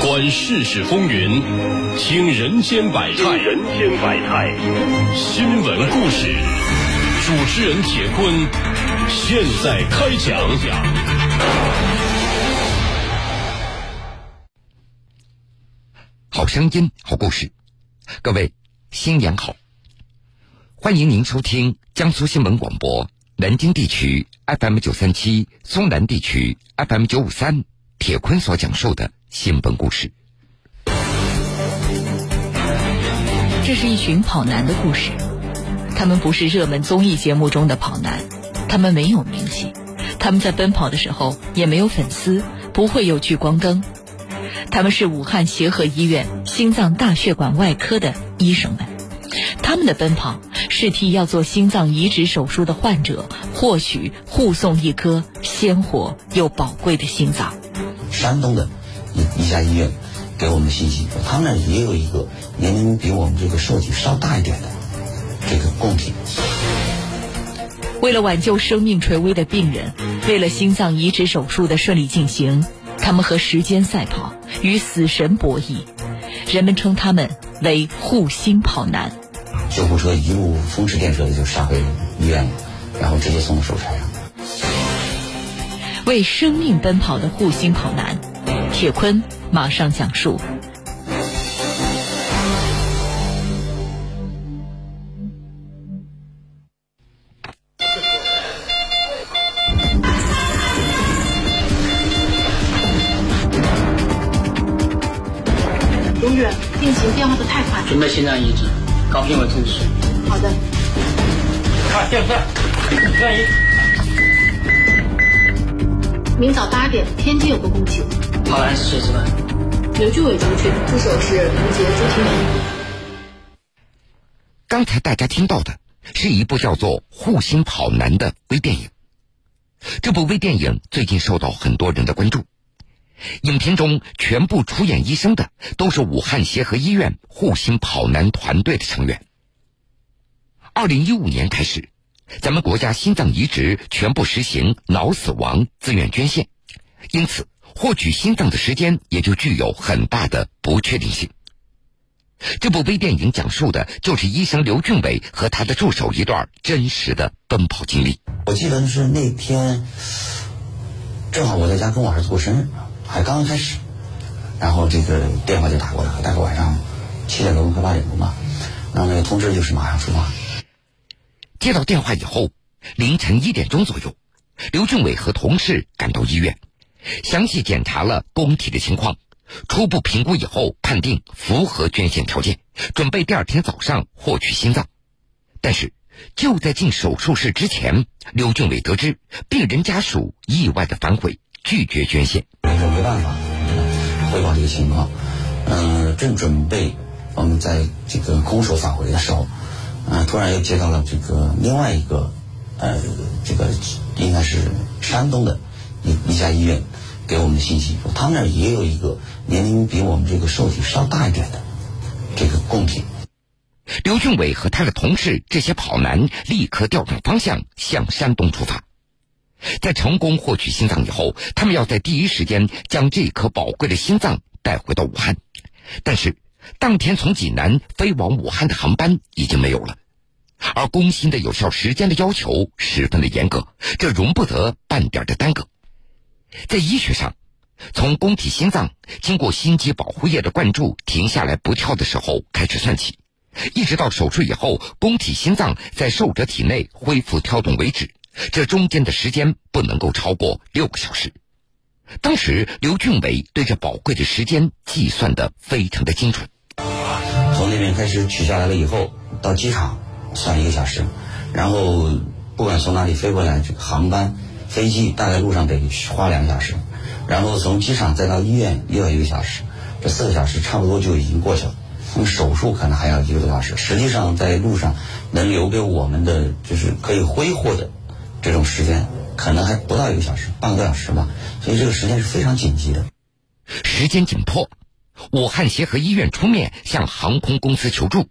观世事风云，听人间百态。人间百态，新闻故事，主持人铁坤，现在开讲。好声音，好故事，各位新年好！欢迎您收听江苏新闻广播南京地区 FM 九三七、松南地区 FM 九五三。铁坤所讲述的新闻故事。这是一群跑男的故事，他们不是热门综艺节目中的跑男，他们没有名气，他们在奔跑的时候也没有粉丝，不会有聚光灯。他们是武汉协和医院心脏大血管外科的医生们，他们的奔跑是替要做心脏移植手术的患者或许护送一颗鲜活又宝贵的心脏。山东的一一家医院给我们的信息，他们那也有一个年龄比我们这个受体稍大一点的这个供体。为了挽救生命垂危的病人，为了心脏移植手术的顺利进行，他们和时间赛跑，与死神博弈。人们称他们为“护心跑男”。救护车一路风驰电掣的就杀回医院了，然后直接送到手术台上。为生命奔跑的护心跑男，铁坤马上讲述。永远病情变化的太快，准备心脏移植，高评委通知。好的。看电算，万一。明早八点，天津有个供气。跑男是谁值班？刘俊伟出去，助手是吴杰、朱婷婷。刚才大家听到的是一部叫做《护心跑男》的微电影。这部微电影最近受到很多人的关注。影片中全部出演医生的都是武汉协和医院护心跑男团队的成员。二零一五年开始。咱们国家心脏移植全部实行脑死亡自愿捐献，因此获取心脏的时间也就具有很大的不确定性。这部微电影讲述的就是医生刘俊伟和他的助手一段真实的奔跑经历。我记得是那天，正好我在家跟我儿子过生日，还刚刚开始，然后这个电话就打过来了，大概晚上七点多快八点钟吧，然后那个通知就是马上出发。接到电话以后，凌晨一点钟左右，刘俊伟和同事赶到医院，详细检查了宫体的情况，初步评估以后判定符合捐献条件，准备第二天早上获取心脏。但是就在进手术室之前，刘俊伟得知病人家属意外的反悔，拒绝捐献。那就没办法汇报这个情况，嗯，正准备我们在这个空手返回的时候。啊！突然又接到了这个另外一个，呃，这个应该是山东的一一家医院给我们的信息，说他们那儿也有一个年龄比我们这个受体稍大一点的这个供体。刘俊伟和他的同事这些跑男立刻调转方向向山东出发，在成功获取心脏以后，他们要在第一时间将这颗宝贵的心脏带回到武汉，但是。当天从济南飞往武汉的航班已经没有了，而工心的有效时间的要求十分的严格，这容不得半点的耽搁。在医学上，从供体心脏经过心肌保护液的灌注停下来不跳的时候开始算起，一直到手术以后供体心脏在受者体内恢复跳动为止，这中间的时间不能够超过六个小时。当时刘俊伟对这宝贵的时间计算的非常的精准。从那边开始取下来了以后，到机场算一个小时，然后不管从哪里飞过来，这个航班、飞机大概路上得花两个小时，然后从机场再到医院又要一个小时，这四个小时差不多就已经过去了。那么手术可能还要一个多小时。实际上在路上能留给我们的就是可以挥霍的这种时间，可能还不到一个小时，半个多小时吧。所以这个时间是非常紧急的，时间紧迫。武汉协和医院出面向航空公司求助，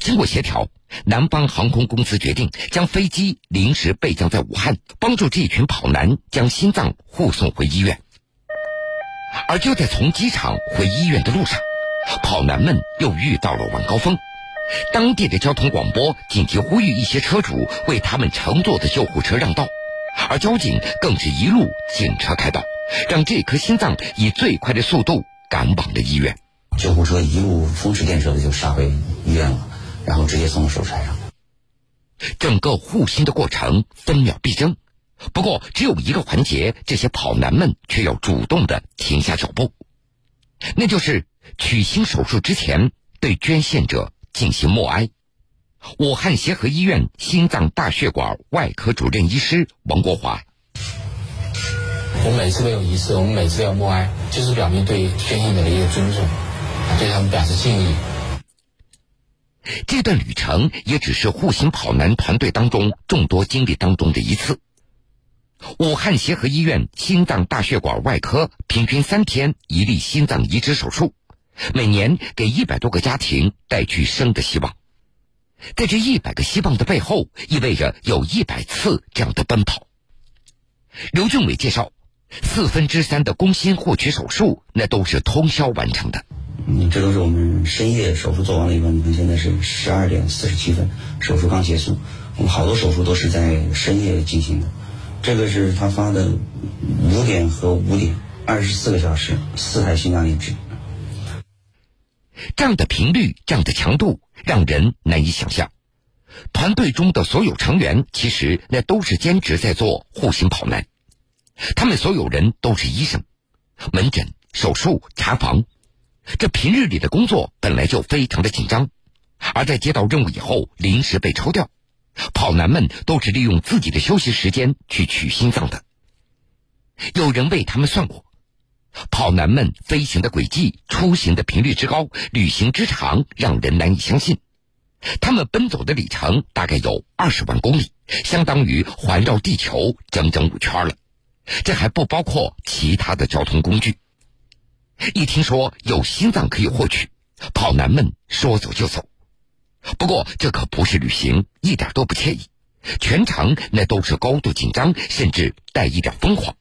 经过协调，南方航空公司决定将飞机临时备降在武汉，帮助这群跑男将心脏护送回医院。而就在从机场回医院的路上，跑男们又遇到了晚高峰。当地的交通广播紧急呼吁一些车主为他们乘坐的救护车让道，而交警更是一路警车开道，让这颗心脏以最快的速度赶往了医院。救护车一路风驰电掣的就杀回医院了，然后直接送到手术台上。整个护心的过程分秒必争，不过只有一个环节，这些跑男们却要主动的停下脚步，那就是取心手术之前对捐献者进行默哀。武汉协和医院心脏大血管外科主任医师王国华：我们每次都有仪式，我们每次都要默哀，就是表明对捐献者的一个尊重，对他们表示敬意。这段旅程也只是护心跑男团队当中众多经历当中的一次。武汉协和医院心脏大血管外科平均三天一例心脏移植手术，每年给一百多个家庭带去生的希望。在这一百个希望的背后，意味着有一百次这样的奔跑。刘俊伟介绍，四分之三的宫心获取手术，那都是通宵完成的。嗯，这都是我们深夜手术做完了以后，你看现在是十二点四十七分，手术刚结束。我们好多手术都是在深夜进行的。这个是他发的五点和五点，二十四个小时，四台心脏移植。这样的频率，这样的强度，让人难以想象。团队中的所有成员，其实那都是兼职在做护心跑男。他们所有人都是医生，门诊、手术、查房。这平日里的工作本来就非常的紧张，而在接到任务以后临时被抽调，跑男们都是利用自己的休息时间去取心脏的。有人为他们算过，跑男们飞行的轨迹、出行的频率之高、旅行之长，让人难以相信。他们奔走的里程大概有二十万公里，相当于环绕地球整整五圈了。这还不包括其他的交通工具。一听说有心脏可以获取，跑男们说走就走。不过这可不是旅行，一点都不惬意。全程那都是高度紧张，甚至带一点疯狂。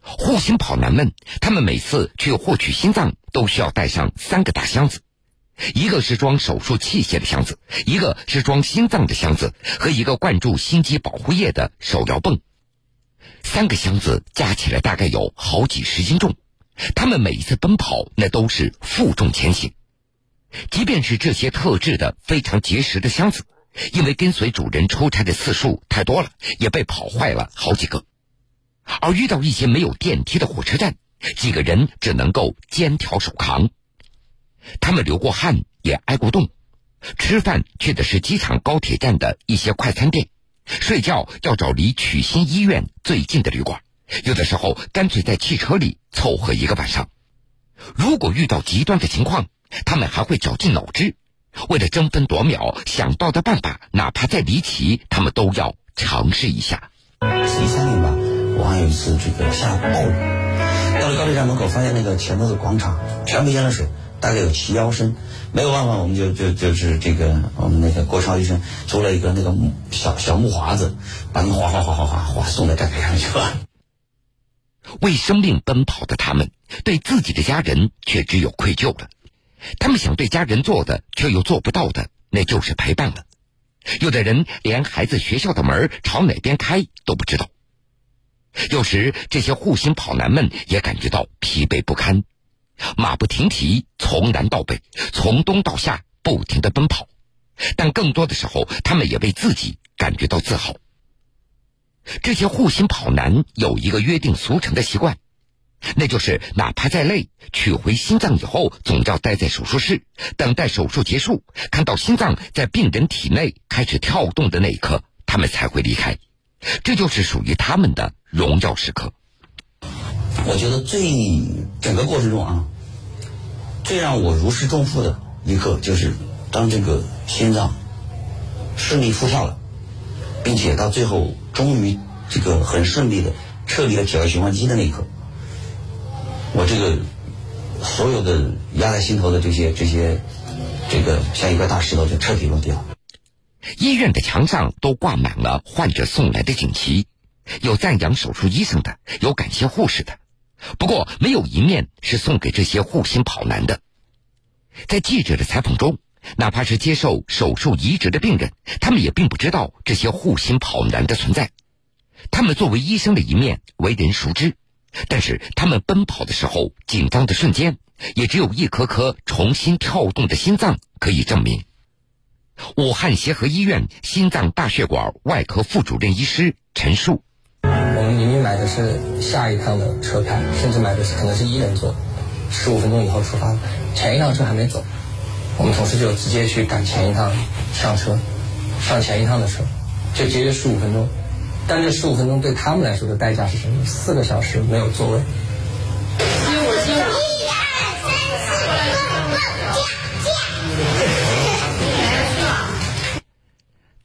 护心跑男们，他们每次去获取心脏都需要带上三个大箱子，一个是装手术器械的箱子，一个是装心脏的箱子，和一个灌注心肌保护液的手摇泵。三个箱子加起来大概有好几十斤重。他们每一次奔跑，那都是负重前行。即便是这些特制的、非常结实的箱子，因为跟随主人出差的次数太多了，也被跑坏了好几个。而遇到一些没有电梯的火车站，几个人只能够肩挑手扛。他们流过汗，也挨过冻。吃饭去的是机场高铁站的一些快餐店，睡觉要找离曲心医院最近的旅馆。有的时候干脆在汽车里凑合一个晚上。如果遇到极端的情况，他们还会绞尽脑汁，为了争分夺秒想到的办法，哪怕再离奇，他们都要尝试一下。一三年吧，我还有一次这个下暴雨，到了高铁站门口，发现那个前头的广场全部淹了水，大概有齐腰深。没有办法，我们就就就是这个我们那个郭超医生租了一个那个小小木华子，把那哗哗哗哗哗哗送到站台上去了。为生命奔跑的他们，对自己的家人却只有愧疚了。他们想对家人做的，却又做不到的，那就是陪伴了。有的人连孩子学校的门朝哪边开都不知道。有时，这些护心跑男们也感觉到疲惫不堪，马不停蹄，从南到北，从东到夏，不停的奔跑。但更多的时候，他们也为自己感觉到自豪。这些护心跑男有一个约定俗成的习惯，那就是哪怕再累，取回心脏以后，总要待在手术室，等待手术结束，看到心脏在病人体内开始跳动的那一刻，他们才会离开。这就是属于他们的荣耀时刻。我觉得最整个过程中啊，最让我如释重负的一刻，就是当这个心脏顺利复跳了，并且到最后。终于，这个很顺利的撤离了体外循环机的那一刻，我这个所有的压在心头的这些这些，这个像一块大石头就彻底落地了。医院的墙上都挂满了患者送来的锦旗，有赞扬手术医生的，有感谢护士的。不过，没有一面是送给这些护心跑男的。在记者的采访中，哪怕是接受手术移植的病人，他们也并不知道这些护心跑男的存在。他们作为医生的一面为人熟知，但是他们奔跑的时候紧张的瞬间，也只有一颗颗重新跳动的心脏可以证明。武汉协和医院心脏大血管外科副主任医师陈述：“我们明明买的是下一趟的车票，甚至买的是可能是一人座，十五分钟以后出发，前一趟车还没走，我们同事就直接去赶前一趟上车，上前一趟的车，就节约十五分钟。但这十五分钟对他们来说的代价是什么？四个小时没有座位。”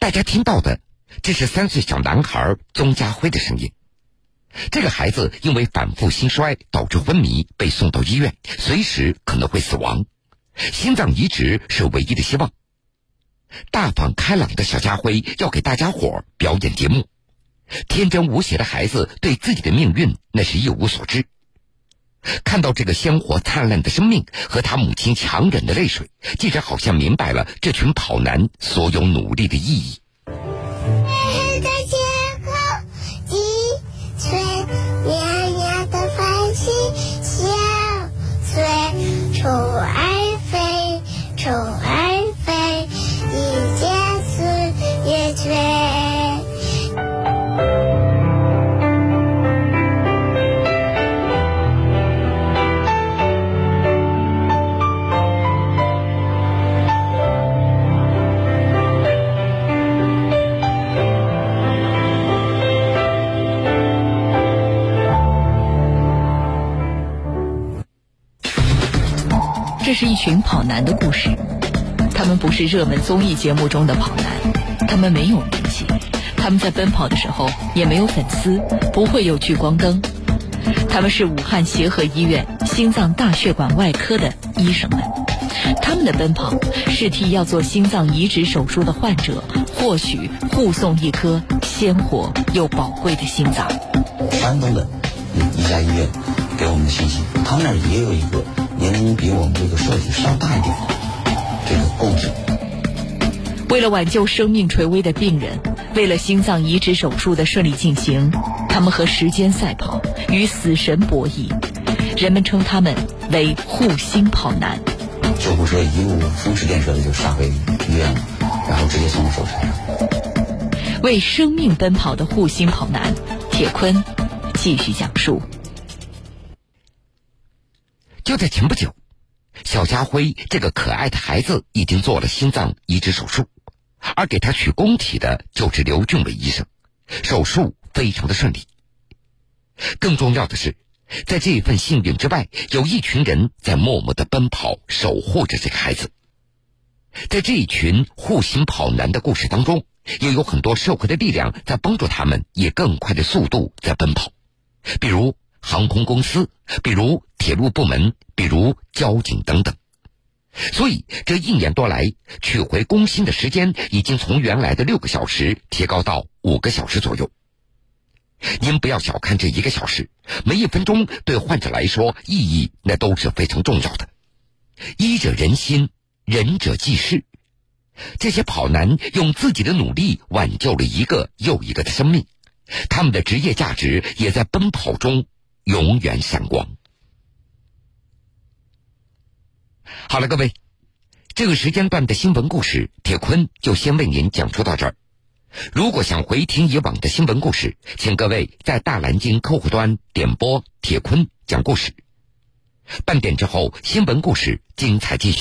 大家听到的，这是三岁小男孩宗家辉的声音。这个孩子因为反复心衰导致昏迷，被送到医院，随时可能会死亡。心脏移植是唯一的希望。大方开朗的小家辉要给大家伙表演节目。天真无邪的孩子对自己的命运那是一无所知。看到这个鲜活灿烂的生命和他母亲强忍的泪水，记者好像明白了这群跑男所有努力的意义。男的故事，他们不是热门综艺节目中的跑男，他们没有名气，他们在奔跑的时候也没有粉丝，不会有聚光灯，他们是武汉协和医院心脏大血管外科的医生们，他们的奔跑是替要做心脏移植手术的患者或许护送一颗鲜活又宝贵的心脏。山东的一家医院给我们的信息，他们那儿也有一个。年龄比我们这个设计稍大一点，这个共治。为了挽救生命垂危的病人，为了心脏移植手术的顺利进行，他们和时间赛跑，与死神博弈。人们称他们为“护心跑男”。救护车一路风驰电掣的就杀回医院了，然后直接送到手台上。为生命奔跑的护心跑男，铁坤继续讲述。就在前不久，小家辉这个可爱的孩子已经做了心脏移植手术，而给他取供体的就是刘俊伟医生，手术非常的顺利。更重要的是，在这份幸运之外，有一群人在默默的奔跑，守护着这个孩子。在这一群护心跑男的故事当中，也有很多社会的力量在帮助他们以更快的速度在奔跑，比如。航空公司，比如铁路部门，比如交警等等，所以这一年多来，取回工薪的时间已经从原来的六个小时提高到五个小时左右。您不要小看这一个小时，每一分钟对患者来说意义那都是非常重要的。医者仁心，仁者济世。这些跑男用自己的努力挽救了一个又一个的生命，他们的职业价值也在奔跑中。永远闪光。好了，各位，这个时间段的新闻故事，铁坤就先为您讲述到这儿。如果想回听以往的新闻故事，请各位在大蓝鲸客户端点播“铁坤讲故事”。半点之后，新闻故事精彩继续。